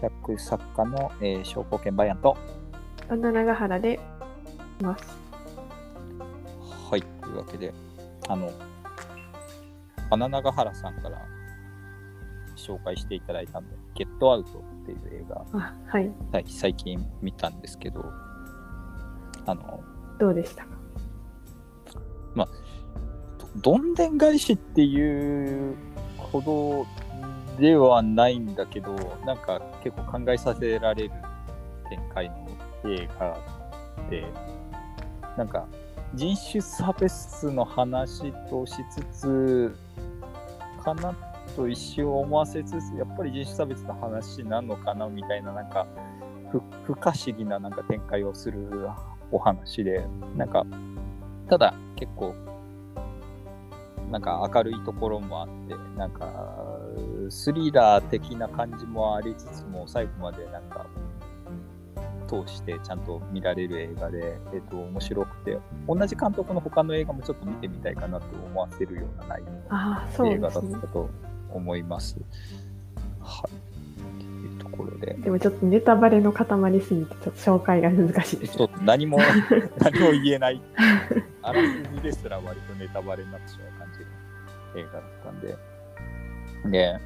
釈作家の、えー、商工研バイアンと。女長原でいます。はい、というわけで、あの、花長原さんから紹介していただいたんで、ゲットアウトっていう映画、あ、はい。はい最近見たんですけど、あの、どうでしたか？どどんでん返しっていうほどではないんだけど、なんか結構考えさせられる展開の映画で、なんか人種差別の話としつつ、かなと一瞬思わせつつ、やっぱり人種差別の話なのかなみたいな、なんか不不可思議ななんか展開をするお話で、なんか、ただ結構なんか明るいところもあって、なんかスリラー的な感じもありつつも、最後までなんか通してちゃんと見られる映画で、えっと、面白くて、同じ監督の他の映画もちょっと見てみたいかなと思わせるような内容の映画だった。と思います。はい。というところで、でもちょっとネタバレの塊すぎて、ちょっと紹介が難しいですちょっと何も 何も言えない、あらすじですら割とネタバレになってしまう感じの映画だったんで。で、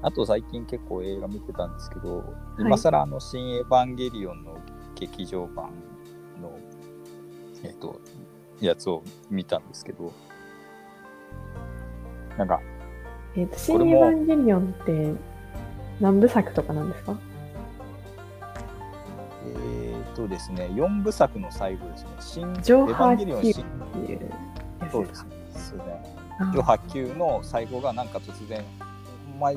あと最近結構映画見てたんですけど、い。今更あの、新エヴァンゲリオンの劇場版の、えっ、と、やつを見たんですけど、なんか、えっ、と、新エヴァンゲリオンって何部作とかなんですか？えっ、とですね、4部作の最後ですね、新エヴ上ァンゲリオン新ていうそうですね。あ上波級の最後がなんか突然、まあ、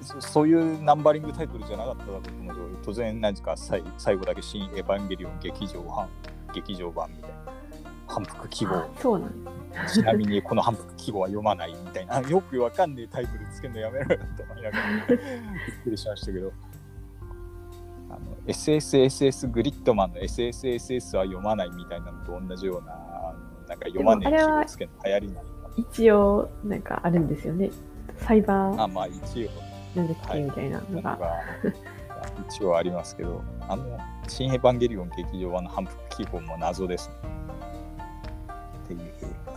そそういうナンバリングタイトルじゃなかっただろうと思うけど、突然何か最最後だけ新エヴァンゲリオン劇場版劇場版みたいな。反復記号あ。そうなんだちなみにこの反復記号は読まないみたいな。よくわかんねえタイトルつけるのやめろよと思いながらびっくりしましたけど。SSSS グリッドマンの SSSS は読まないみたいなのと同じような、なんか読まねえ記号つけるの流行りな一応、なんかあるんですよね。サイバな。あ、ーまあ一応。なんだっけみたいなのが。一応ありますけど、あの、新エヴァンゲリオン劇場版の反復記号も謎ですね。っていう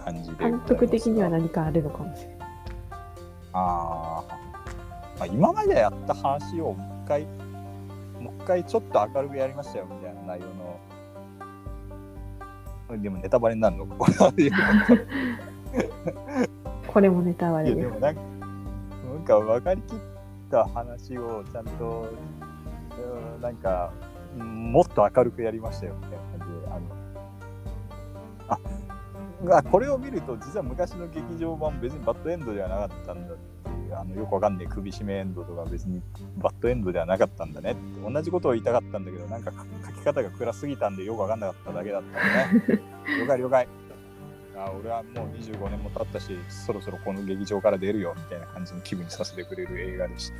感じで。監督的には何かあるのかもしれない。あー、まあ、今までやった話をもう一回、もう一回ちょっと明るくやりましたよみたいな内容の。でもネタバレになるのか これもネタバいレでもなんか、なんか分かりきった話をちゃんと、うんなんか、もっと明るくやりましたよみたいな感じで、あの、あ、あこれを見ると、実は昔の劇場版、別にバッドエンドではなかったんだっていう、あのよくわかんない首絞めエンドとか、別にバッドエンドではなかったんだねって、同じことを言いたかったんだけど、なんか書き方が暗すぎたんで、よくわかんなかっただけだったんでね。了解了解。あ俺はもう25年も経ったし、そろそろこの劇場から出るよみたいな感じの気分にさせてくれる映画でし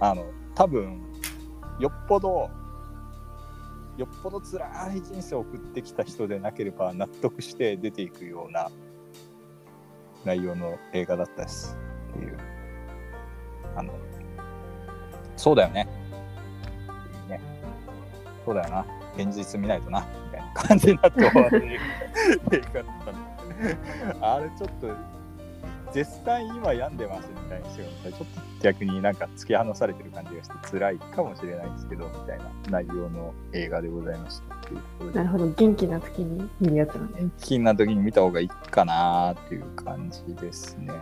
た。あの、多分よっぽど、よっぽど辛い人生を送ってきた人でなければ納得して出ていくような内容の映画だったです。っていう。あの、そうだよね。ね。そうだよな。現実見ないとな。みたいな感じになって終わる映画だったんで。あれちょっと、絶賛今病んでますみたいにして。ちょっと逆になんか突き放されてる感じがして辛いかもしれないですけど、みたいな内容の映画でございました。なるほど、元気な時に見るやつなんで。元気な時に見た方がいいかなっていう感じですね。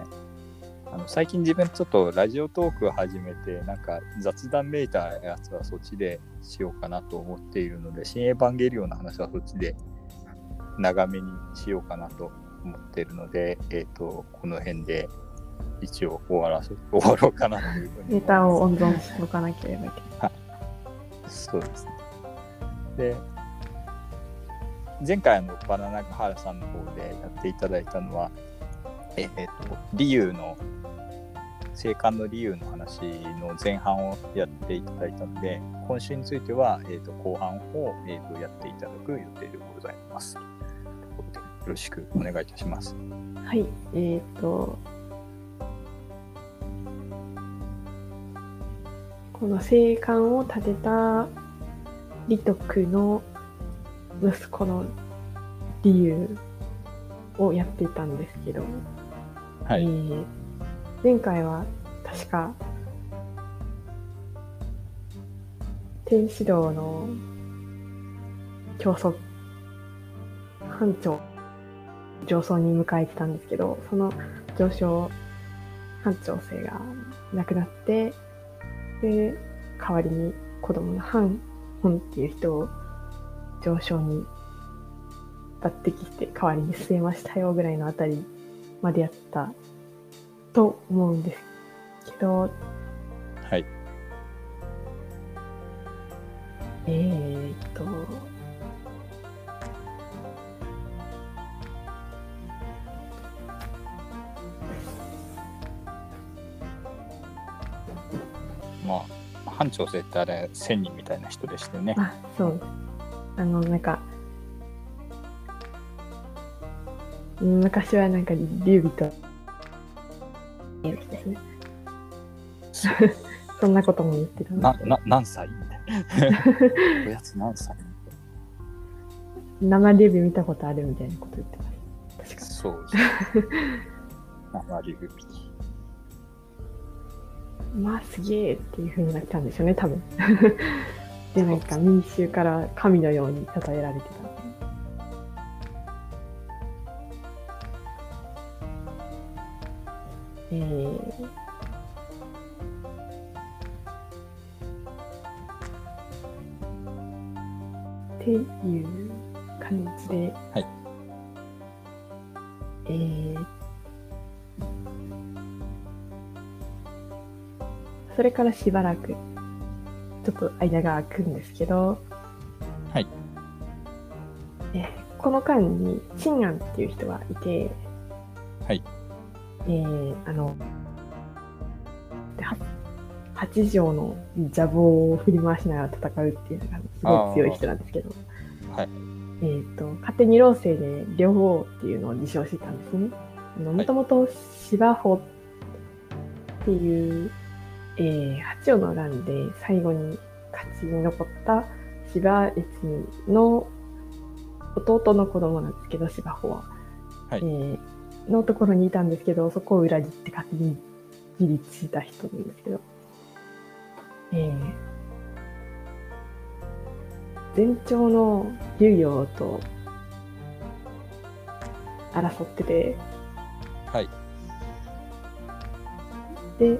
あの最近自分ちょっとラジオトークを始めて、なんか雑談めいたやつはそっちでしようかなと思っているので、新エヴァンゲリオンの話はそっちで長めにしようかなと思っているので、えっ、と、この辺で一応終わらせ 終わろうかなというふうに。ネタを温存しておかなければいけない。そうですね。で、前回あのバナナガハラさんの方でやっていただいたのは、えっ、と、理由の、生還の理由の話の前半をやっていただいたので、今週については、えっ、と、後半を、えー、とやっていただく予定でございます。ということでよろしくお願いいたします。はい、えっ、と、この聖艦を建てた李徳の息子の李由をやっていたんですけど、はい。えー前回は確か天使道の競争班長上層に迎えてたんですけどその上昇班長生が亡くなってで代わりに子供のハンホンっていう人を上昇に抜擢して代わりに据えましたよぐらいのあたりまでやったと思うんですけど、はい。えーっと、まあ、班長生ってあれ、千人みたいな人でしてね。あ、そう。あの、なんか、うん昔はなんか、劉備と、ですね。そんなことも言ってたなな、何歳？みたいな。おやつ何歳？生劉備見たことあるみたいなこと言ってます。確かそうです。生竜まあすげえっていう風になったんですよね、多分。で、なんか民衆から神のように称えられてたえー、っていう感じで、はい。えー。それからしばらく、ちょっと間が空くんですけど、はい。えーこの間に、チンアンっていう人がいて、はい。えーあの、では八条の邪棒を振り回しながら戦うっていうのがすごい強い人なんですけど、はい。えっ、と、勝手に老星で両方っていうのを自称してたんですね。あの、もともと芝穂っていう、えー、八丁の乱で最後に勝ち残った芝越の弟の子供なんですけど、芝穂は。はいえーのところにいたんですけど、そこを裏切って勝手に自立した人なんですけど。えー前朝の竜陽と争ってて、はい。で、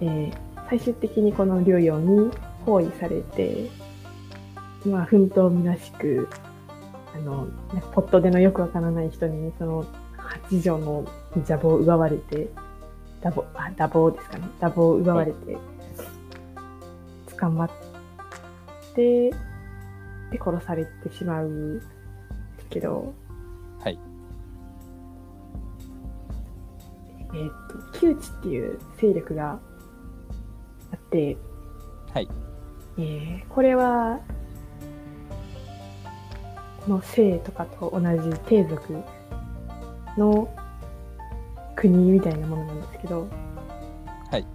えー最終的にこの竜陽に包囲されて、まあ、奮闘むなしく、あの、ポットでのよくわからない人に、その、八条の邪棒を奪われて、ダボ、あ、ダボですかね。ダボを奪われて、捕まって、で、殺されてしまうんですけど、はい。えーっと、窮地っていう勢力があって、はい。えーこれは、この姓とかと同じ帝族の国みたいなものなんですけど、はい。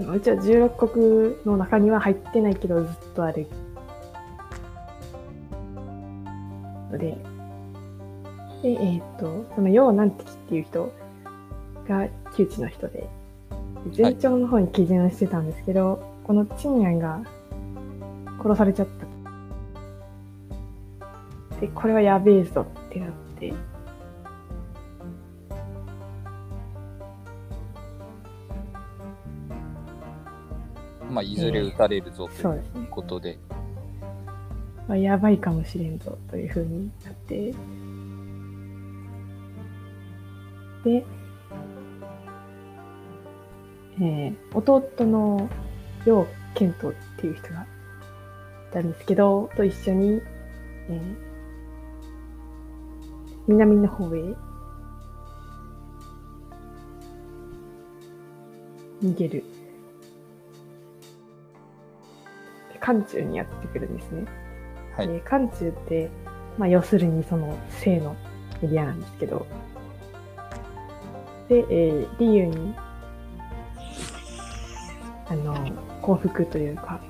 うちは16国の中には入ってないけどずっとあるので、で、えーっと、その楊南敵っていう人が窮地の人で、前朝の方に基準してたんですけど、このチンヤンが殺されちゃった。で、これはやべえぞってなって、まあ、いずれ撃たれるぞというそうですね。ことで、まあ、やばいかもしれんぞという風になって、で、えー弟の楊健斗っていう人がいたんですけど、と一緒に、えー南の方へ逃げる。漢中にやってくるんですね。はい。で漢中って、まあ、要するにその西のエリアなんですけど、で、えー、リユに、あの、幸福というか、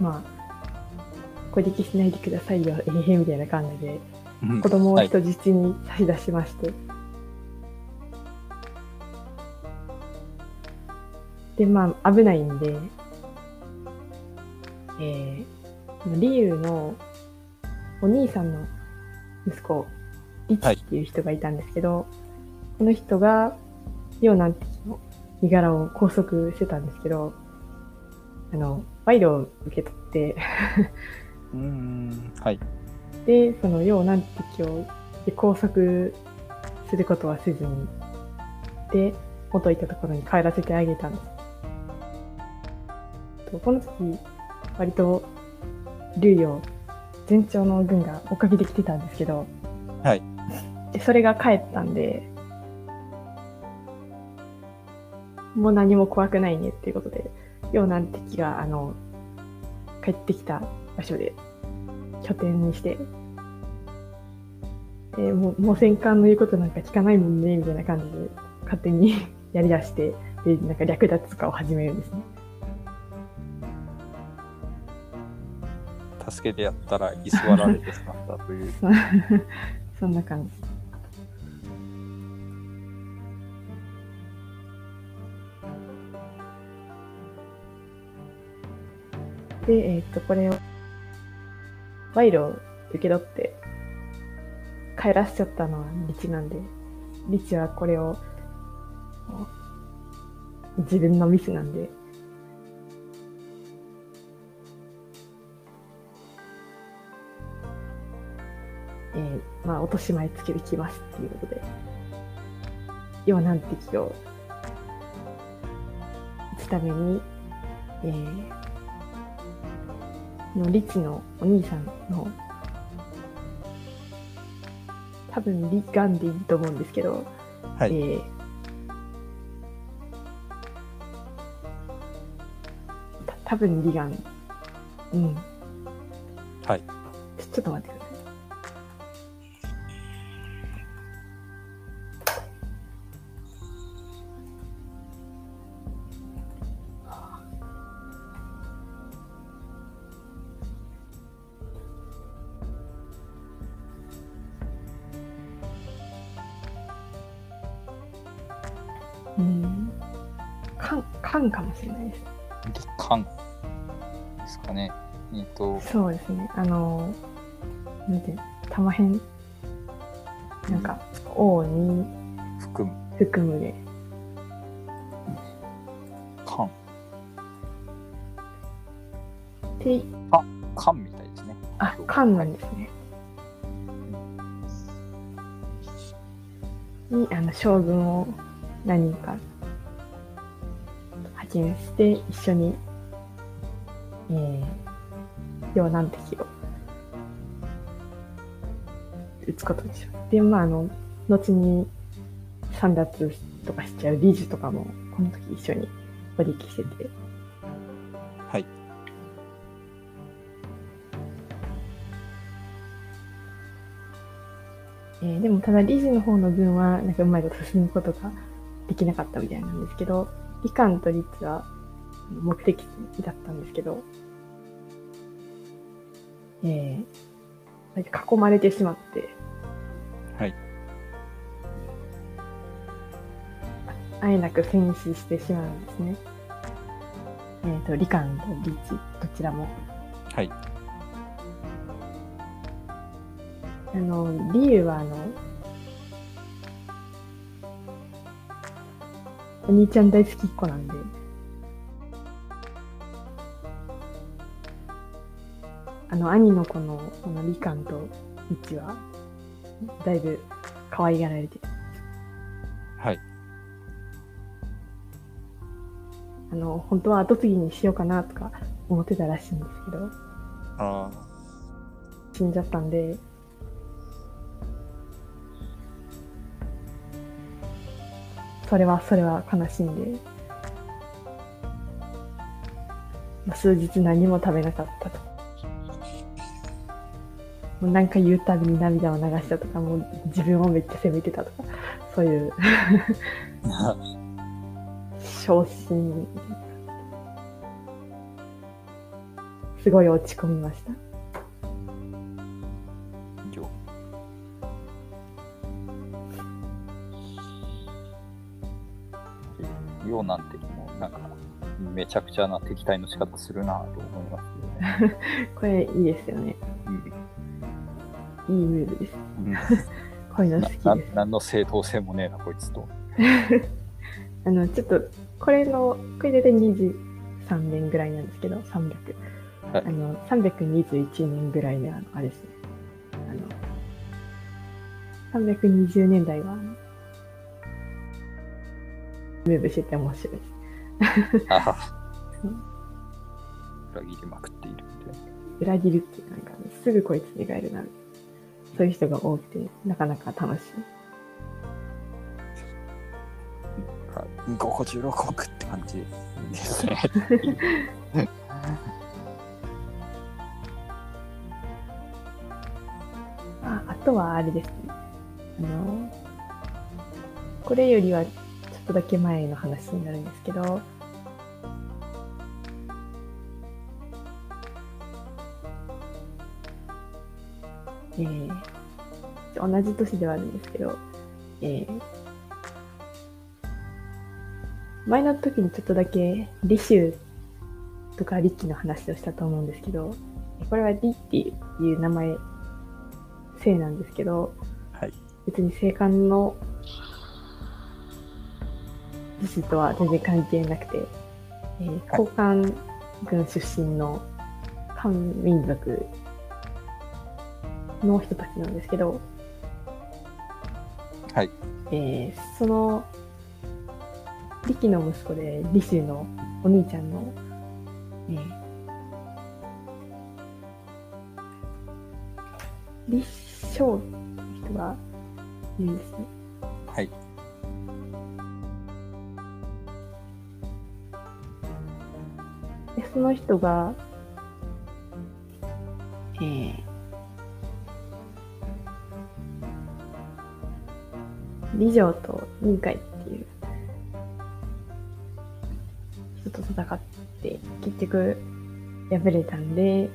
まあ、攻撃しないでくださいよ、ええみたいな感じで、うん子供をはい人質に差し出しまして、で、まあ、危ないんで、えー、リユのお兄さんの息子、リチっていう人がいたんですけど、この人が、ヨーナンティの身柄を拘束してたんですけど、あの、賄賂を受け取って、うーん。はい。で、そのヨーナンティをで拘束することはせずに、で、元いたところに帰らせてあげたんです。とこの時、割と、竜を前朝の軍が追っかけてきてたんですけど、はい。でそれが帰ったんで、もう何も怖くないねっていうことで、ヨーナン敵が、あの、帰ってきた場所で拠点にして、えーもう、もう戦艦の言うことなんか聞かないもんね、みたいな感じで、勝手に やり出して、で、なんか略奪とかを始めるんですね。助けてやったら居座られてしまったという。そんな感じ。で、えーっと、これを、賄賂を受け取って、帰らせちゃったのはリチなんで、リチはこれを、自分のミスなんで、えーまあ、落とし前つけてきますっていうことで、要難敵を打つために、えー、のリチのお兄さんの、多分リガンでいいと思うんですけど、はい。えーた多分リガン。うん。はい。ちょっと待ってうん。カン、カンかもしれないです。理感ですかね。えっと、そうですね。あの、なんていうの、玉辺なんか、王に含む含むで、感。で、感みたいですね。あ、漢なんですね。に、あの、将軍を何人か派遣して、一緒に、えー、要難敵を撃つことにします。で、まあ、あの、後に散奪とかしちゃう理事とかも、この時一緒に取引してて、はい。えーでもただ理事の方の分はなんかうまいこと進むことができなかったみたいなんですけど、理官と律は目的地だったんですけど、えー、囲まれてしまって、はい。あえなく戦死してしまうんですね。えっ、と、理官と律、どちらも。はい。あの、理由はあの、お兄ちゃん大好きっ子なんで、あの、兄の子の、このリカンとミチは、だいぶ可愛がられてる。はい。あの、本当は後継ぎにしようかなとか思ってたらしいんですけど、あ死んじゃったんで、それはそれは悲しいんで、まあ、数日何も食べなかったと。もうなんか言うたびに涙を流したとかもう自分をめっちゃ責めてたとかそういう。昇進。すごい落ち込みました。ようなんてもうなんかめちゃくちゃな敵対の仕方するなと思いますね。これいいですよね。うんいいムーブです。うん こういうの好きなです。何の正当性もねえな、こいつと。あの、ちょっと、これの、これで23年ぐらいなんですけど、300。はいあの、321年ぐらいの、あの、あれですね。あの、320年代は、ムーブしてて面白い 裏切りまくっているんで。裏切るっていうなんか、すぐこいつに変えるなる。そういう人が多くて、なかなか楽しい。うんここ16億って感じですね。ああとはあれですね。あの、これよりはとだけ前の話になるんですけど、えー同じ年ではあるんですけど、えー前の時にちょっとだけ李州とか李記の話をしたと思うんですけど、これは李っていう名前、姓なんですけど、はい。別に姓官の李氏とは全然関係なくて、えー交換軍出身の漢民族の人たちなんですけど、はい。えーその李記の息子で李州のお兄ちゃんの、えー李昌っていう人がいるんですね。はい。その人が、えー、李城と任海っていう人と戦って、結局敗れたんで、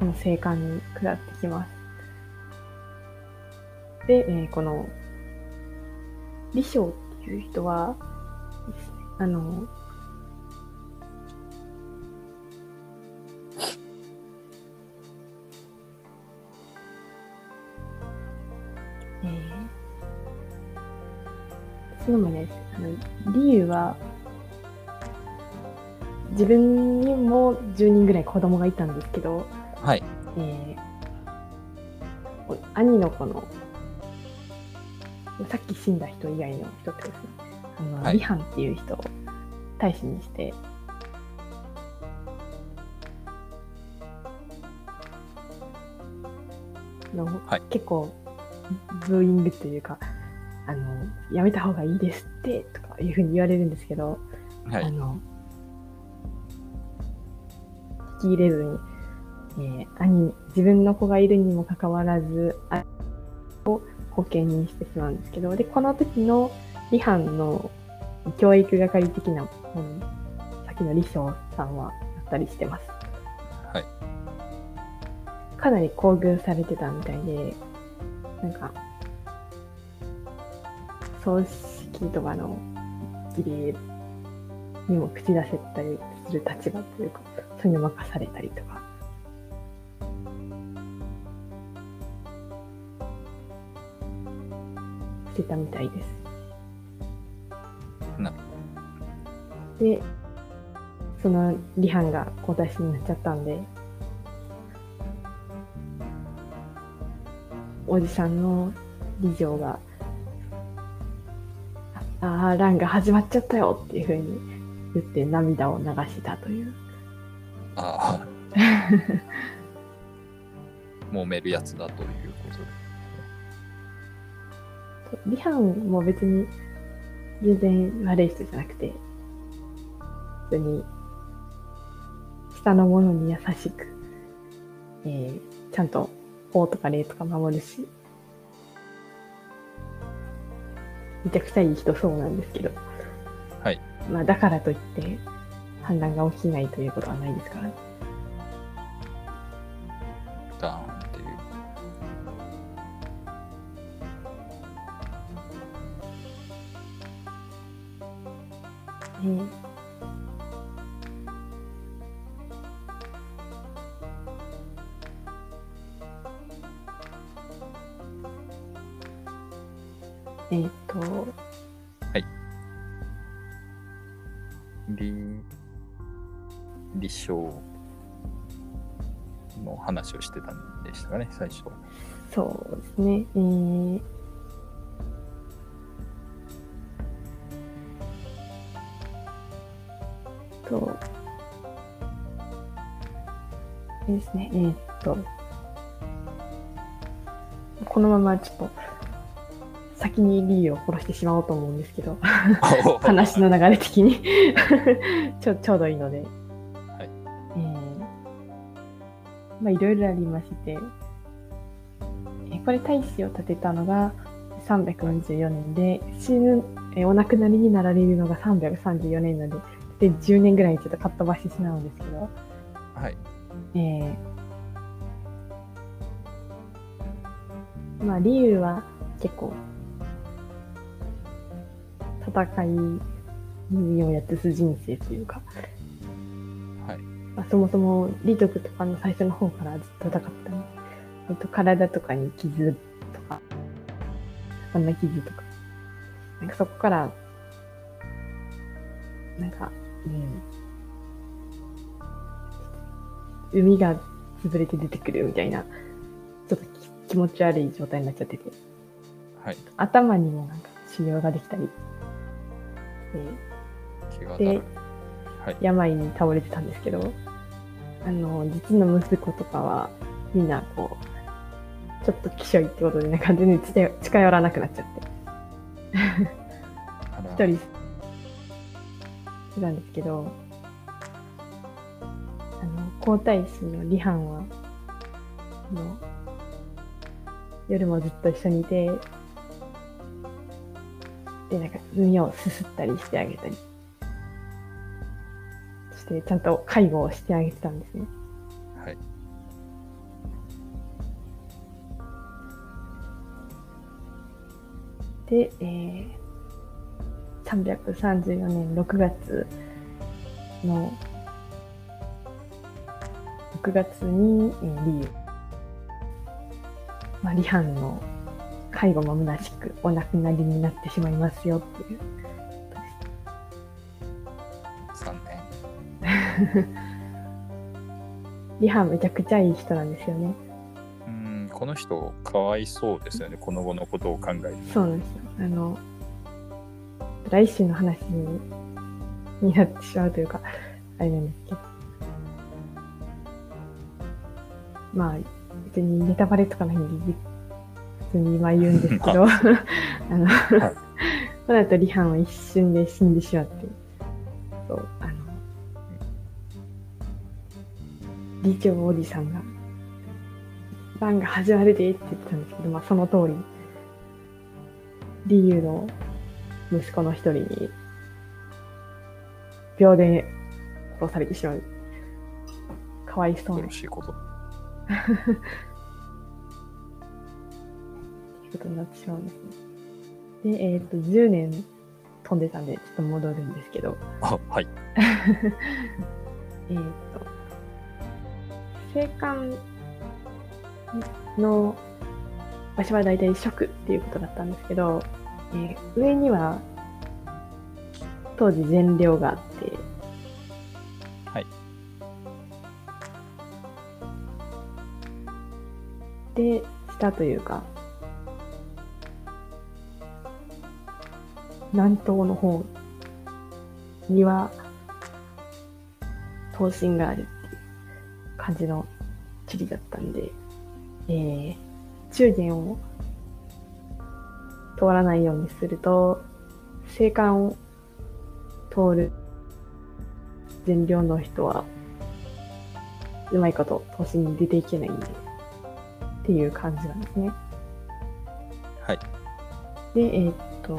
この生還に下ってきます。で、えーこの李昌っていう人はあの、えー、その前ね、あの、理由は、自分にも10人ぐらい子供がいたんですけど、はい。えーお兄の子の、さっき死んだ人以外の人ってことですね。あの、はい李藩っていう人を大使にして、のはい結構、ブーイングというか、あの、やめた方がいいですって、とかいうふうに言われるんですけど、はい。あの、聞き入れずに、えー兄、自分の子がいるにもかかわらず、兄を後見にしてしまうんですけど、で、この時の李藩の教育係的なもの、さっきの李昌さんはあったりしてます。はい。かなり厚遇されてたみたいで、なんか、葬式とかの儀礼にも口出せたりする立場というか、そういうの任されたりとか。してたみたいです。なで、その李藩が皇太子になっちゃったんで、おじさんの李城が、ああー、乱が始まっちゃったよっていうふうに言って涙を流したという。ああ。揉めるやつだということで。李藩も別に全然悪い人じゃなくて、普通に下の者に優しく、えーちゃんと法とか礼とか守るし、めちゃくちゃいい人そうなんですけど、はい。まあ、だからといって反乱が起きないということはないですからね。えーっと、立立証の話をしてたんでしたかね、最初。そうですね。えーと、ですね。えーっと、このままちょっと、先にリーを殺してしまおうと思うんですけど、話の流れ的に。ちょちょうどいいので、はい。えーまあいろいろありまして、えーこれ大使を立てたのが344年で死ぬ、えーお亡くなりになられるのが334年なのでで10年ぐらいちょっとかっ飛ばしてしまうんですけど、はい。えーまあ理由は結構戦いにをやってす人生というか、はい。まあ、そもそも李徳とかの最初の方からずっと戦ったの、えっと、体とかに傷とか。こんな傷とか。なんかそこからなんか、うん、海が潰れて出てくるみたいなちょっとき気持ち悪い状態になっちゃってて。はい。頭にもなんか腫瘍ができたり、えーではい。病に倒れてたんですけど、あの、実の息子とかは、みんなこう、ちょっときしょいってことで、なんか全然近寄らなくなっちゃって、一人、してたんですけど、あの、皇太子の李藩は、あの、夜もずっと一緒にいて、で、なんか、海をすすったりしてあげたりして、ちゃんと介護をしてあげてたんですね。はい。で、えー、334年6月の、6月に、えー、李由、まあ、李藩の介護も虚しくお亡くなりになってしまいますよっていう。3年。李藩めちゃくちゃいい人なんですよね。うん、この人、かわいそうですよね、この後のことを考えるそうなんですよ。あの、来週の話にになってしまうというか、あれなんですけど。まあ、別にネタバレとかないんで、普通に今言うんですけど、あの、この後、李藩は一瞬で死んでしまって、そう、あの、李長おじさんが、番が始まるでって言ってたんですけど、まあその通り、李由の息子の一人に、秒で殺されてしまう。かわいそうな恐ろしいこと。ことになってしまうんですね。で、えっ、と、10年飛んでたんで、ちょっと戻るんですけど、あ、はい。えっと、生還の場所は大体食っていうことだったんですけど、えー上には当時善良があって、はい。で、下というか、南東の方には、刀身があるっていう感じの地理だったんで、えー、中元を通らないようにすると、青函を通る善良の人は、うまいこと刀身に出ていけないんで、っていう感じなんですね。はい。で、えーっと、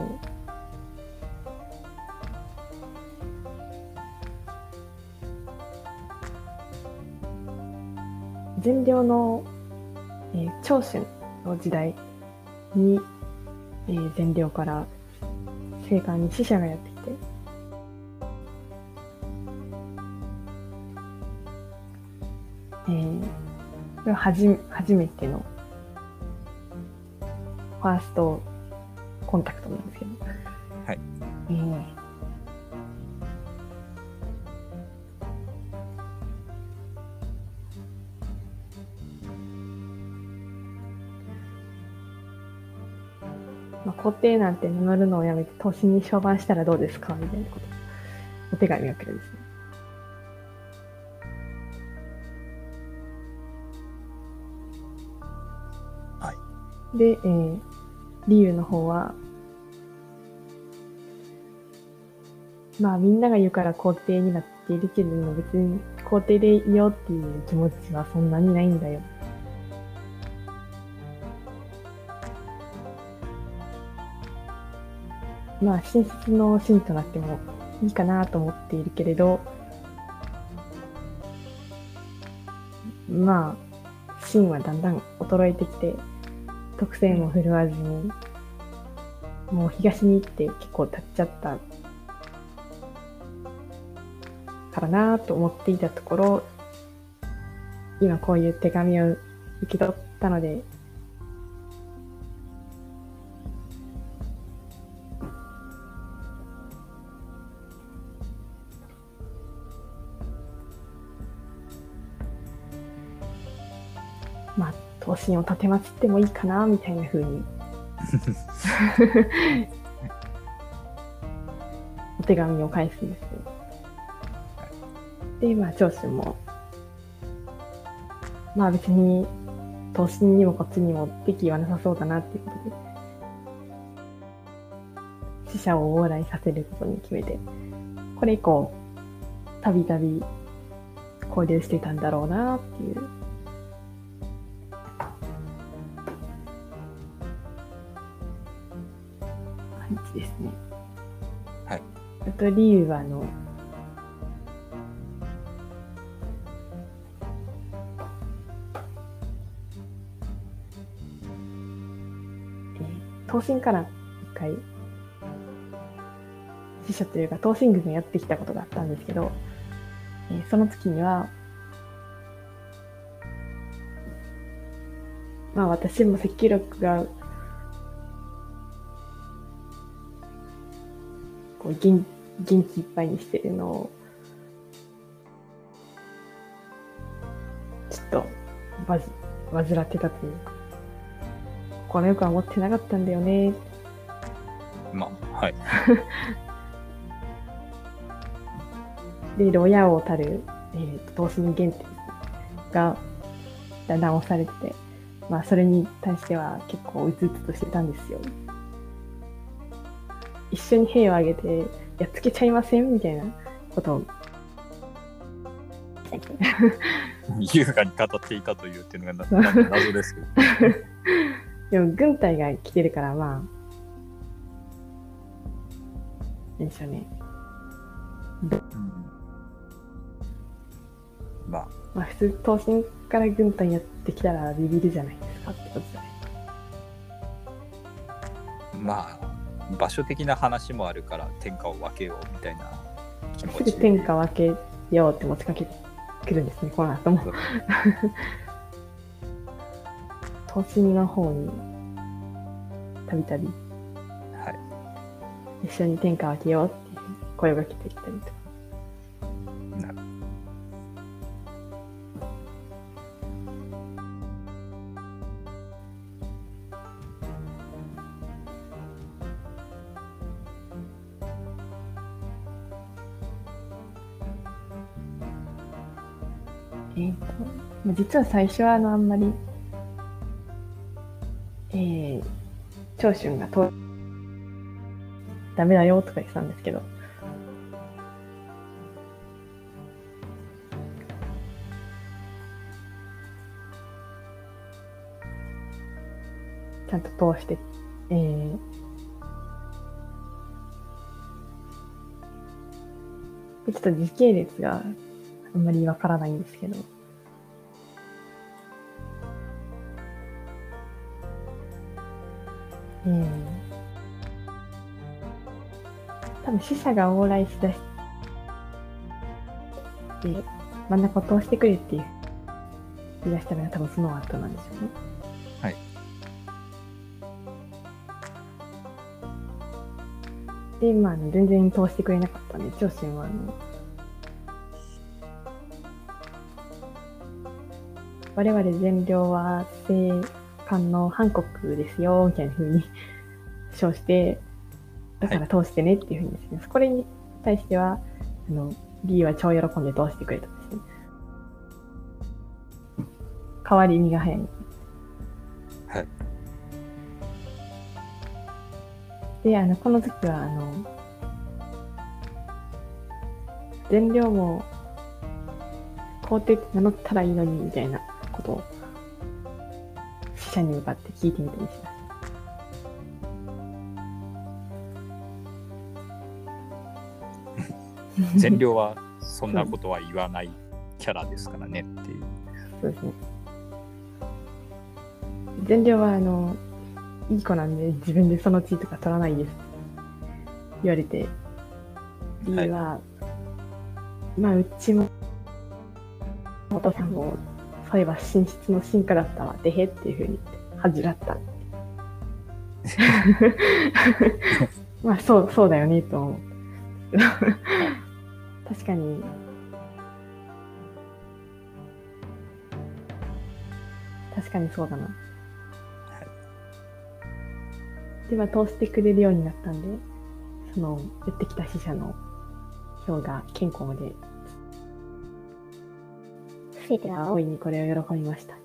善良の、えー長春の時代に、えー善良から聖火に死者がやってきて、えー、これははじ初めてのファーストコンタクトなんですけど、はい。えー皇帝なんて名乗るのをやめて都心に商売したらどうですか？みたいなことお手紙が来るんですね。はい。で、えー、理由の方は、まあみんなが言うから皇帝になっているけれども別に皇帝でいようっていう気持ちはそんなにないんだよ。まあ親切の信となってもいいかなと思っているけれど、まあ、芯はだんだん衰えてきて、特性も振るわずに、もう東に行って結構経っちゃったからなと思っていたところ、今こういう手紙を受け取ったので、まあ、刀身を立てまつってもいいかな、みたいな風に。お手紙を返すんですよ。で、まあ、長州も、まあ別に、刀身にもこっちにも敵意はなさそうだなっていうことで、死者を往来させることに決めて、これ以降、たびたび交流してたんだろうなっていうあと、理由は、の、えー、東進から一回、死者というか、東進軍がやってきたことがあったんですけど、えーその時には、まあ私も赤力がこう元元気いっぱいにしてるのをちょっとバズ患ってたというか心よくは思ってなかったんだよねまあ、はい。で親をたる、えー、と同心原点がだんだん押されててまあそれに対しては結構うつうつとしてたんですよ一緒に兵を挙げてやっつけちゃいません？みたいなことを。優雅に語っていたというっていうのが謎ですけど。でも軍隊が来てるからまあ。でしょうね。うん。まあ、まあ普通東進から軍隊やってきたらビビるじゃないですかってことじゃないまあ、場所的な話もあるから天下を分けようみたいな気持ち。天下分けようって持ちかけてくるんですねこの後も。東進 の方にたびたびはい。一緒に天下分けようって声をかけてきたりとかえーとまあ実は最初はあのあんまり、えー、長春がとダメだよとか言ってたんですけど、ちゃんと通して、えー、ちょっと時系列があんまりわからないんですけど。うん。多分死者が往来しだして、真ん中を通してくれっていう、言い出したのが多分その後なんでしょうね。はい。で、まあ、全然通してくれなかったんで、長身はあの、我々善良は聖官の韓国ですよ、みたいな風に称して、だから通してねっていう風にですね、これに対しては、あの、リーは超喜んで通してくれたんですね。代わり身が早い。はい。で、あの、この時は、あの、善良も、皇帝って名乗ったらいいのに、みたいなことを、死者に向かって聞いてみたりしました。善良はそんなことは言わないキャラですからねっていう。そうですね。善良は、あの、いい子なんで自分でその地位とか取らないです。言われて、リーは、まあ、うちも、お父さんも、そういえば寝室の進化だったわ、でへっていうふうに言って、恥じらった。まあ、そう、そうだよね、と思う。確かに、確かにそうだな。では通してくれるようになったんで、その、言ってきた死者の票が健康で、フェテは大いにこれを喜びました。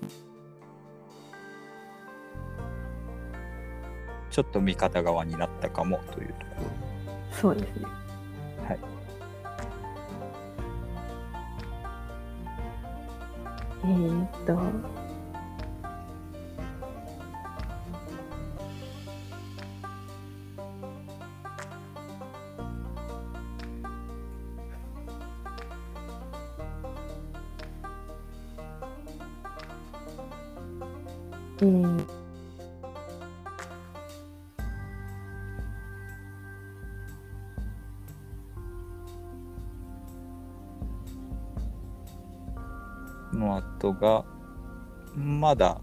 ちょっと味方側になったかもというとこそうですね。ろ。はい。えー、っと、が、まだ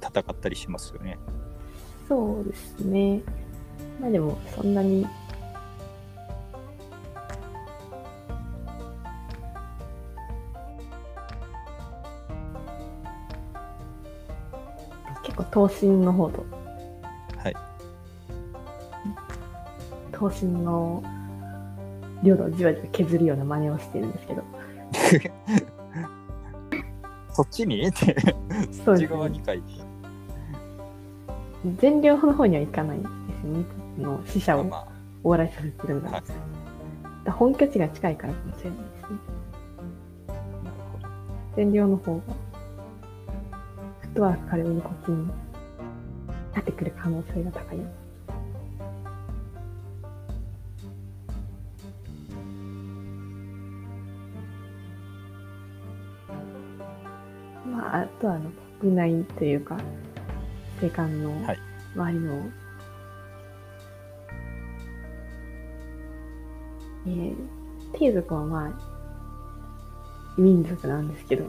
戦ったりしますよね。そうですね。まあでも、そんなに。結構、東進の方と、はい。東進の領土をじわじわ削るような真似をしてるんですけど、そっちに？って、そっち側に書いて。全領の方には行かないんですよね。あの死者をま往来させてるんだ,、はいだ本拠地が近いからかもしれないですね。あ、なるほど。全領の方が、フットワーク軽めにこっちになってくる可能性が高い。とはあの、国内というか、青函のはい周りの、えー、帝族はまあ、異民族なんですけど、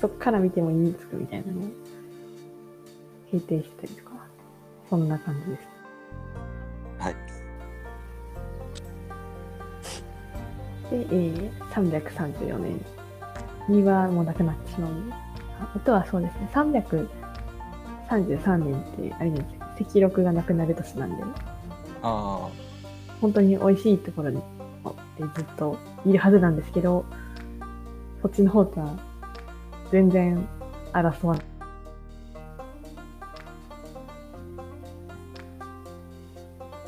そっから見ても異民族みたいなのを平定したりとか、そんな感じです。はい。で、えー、334年にはもうなくなってしまうんで、ああとはそうですね、333年ってあれなんですよ、赤禄がなくなる年なんで、あ本当に美味しいところにでずっといるはずなんですけど、そっちの方とは全然争わない。あ、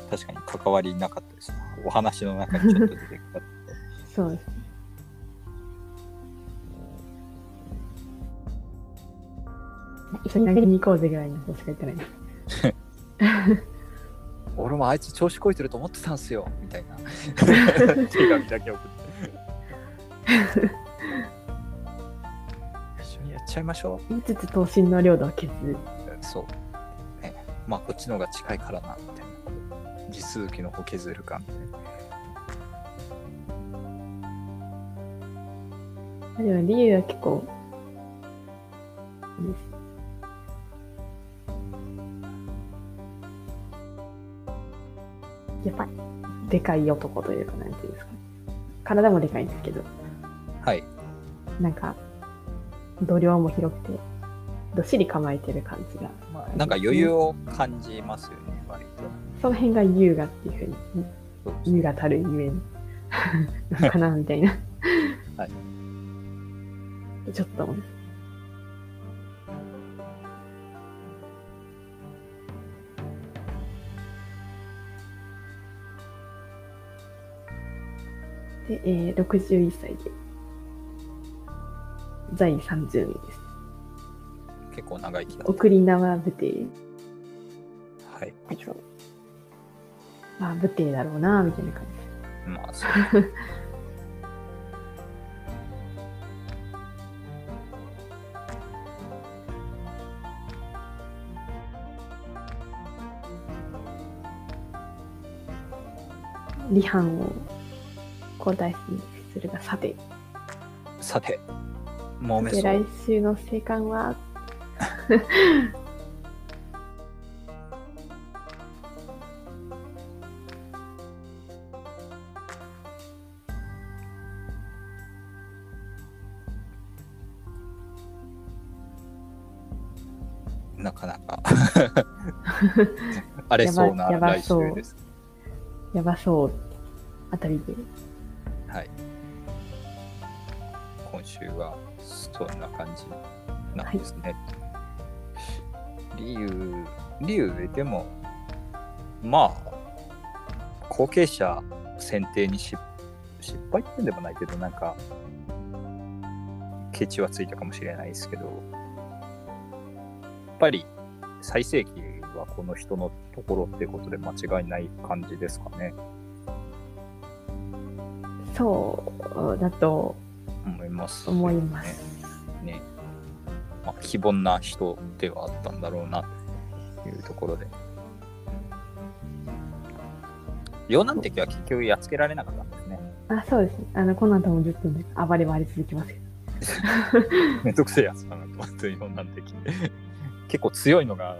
確かに関わりなかったですね。お話の中にちょっと出てきた。そうですね。一緒に投げに行こうぜぐらいのことしか言ってないです。俺もあいつ調子こいてると思ってたんすよ、みたいな。手紙だけ送って。一緒にやっちゃいましょ言いつつ、東進の領土を削る。う。そう。ね、まあ、こっちの方が近いからな、みたいな。地続きの方削るかみたいな。でも理由は結構、いいです。やっぱり、でかい男というか、なんていうんですか。体もでかいんですけど、はい。なんか、度量も広くて、どっしり構えてる感じが。まあ、なんか余裕を感じますよね、割と。その辺が優雅っていうふうに、優雅たるゆえに、かな、みたいな。はい。ちょっと、で、えー、61歳で、在位30年です。結構長生きだ。送り縄武帝。はい。そう。まあ、武帝だろうな、みたいな感じ。まあ、そう。離反を皇太子にするがさて、さて、揉めでそう来。週の生還は？なかなか 荒れそうな来そう週です。やばそうあたりで。はい。今週はそんな感じなんですね。理由、理由でも、まあ、後継者選定に失敗ってんでもないけど、なんか、ケチはついたかもしれないですけど、やっぱり最盛期はこの人のところってことで間違いない感じですかね。そうだと思います、思います。ね。まあ、非凡な人ではあったんだろうなというところで。ヨナン敵は結局やっつけられなかったんですね。あ、そうですね。あの、この後も10分で暴れ回り続きますけど。めんどくせえやつだなと思って、ヨナン敵。結構強いのが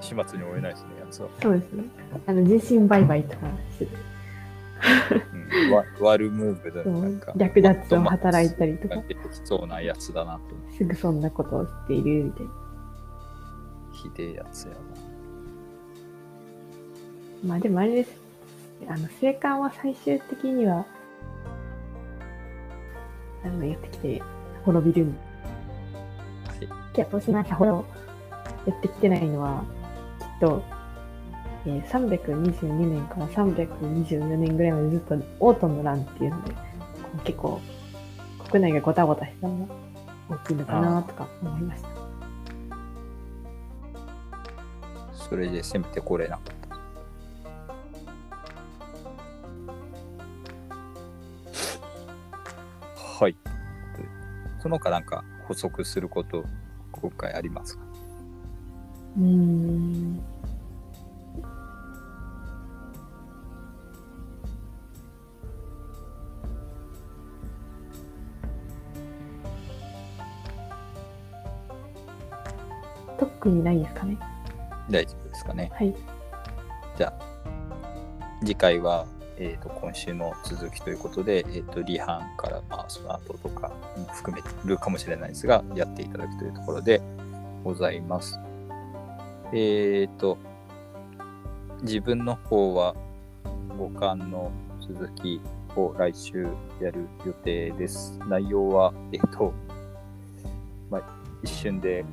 始末に追えないですね、やつは。そうですね。あの、人身売買とかしてて、うん、わ悪ムーブでそうなんか。略奪を働いたりとか出てきそうなやつだなと。すぐそんなことをしているみたいな。ひでえやつやな。まあでもあれです。あの、生還は最終的には、あの、やってきて滅びるんはい。けど、しなさほどやってきてないのは、きっと、えー322年から324年ぐらいまでずっとオートンの乱っていうので、結構国内がごたごたしたのが大きいのかなとか思いました。それで攻めてこれなかった。はい。その他なんか補足すること、今回ありますか？うーん。特にないですかね。大丈夫ですかね。はい。じゃあ、次回は、えー、と今週の続きということで、えー、と離反から、まあ、その後とかも含めるかもしれないですが、やっていただくというところでございます。えっ、と、自分の方は五巻の続きを来週やる予定です。内容は、えっ、と、まあ、一瞬で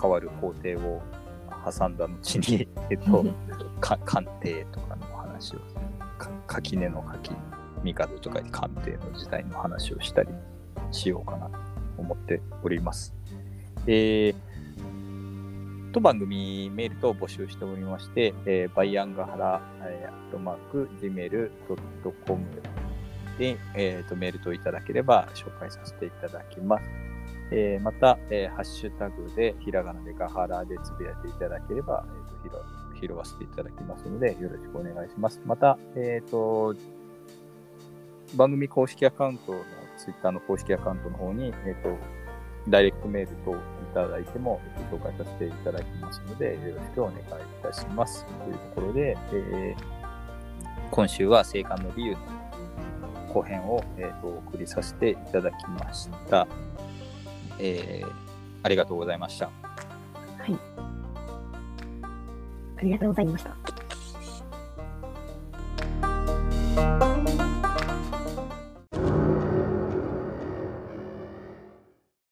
変わる工程を挟んだ後に、えっ、と、か鑑定とかの話をか垣根の垣帝とかに鑑定の時代の話をしたりしようかなと思っております。えー、と番組メール等を募集しておりまして、えーバイアンガハラ、えー、アットマーク gmail.com で、えー、とメールといただければ紹介させていただきます。えーまた、えーハッシュタグでひらがなでガハラでつぶやいていただければ、えーとひら拾わせていただきますので、よろしくお願いします。また、えっ、と、番組公式アカウントの、ツイッターの公式アカウントの方に、えっ、と、ダイレクトメール等いただいても、えー紹介させていただきますので、よろしくお願いいたします。というところで、え今週は生還の理由の後編を、えーとお送りさせていただきました。えー、ありがとうございました。はい。ありがとうございました。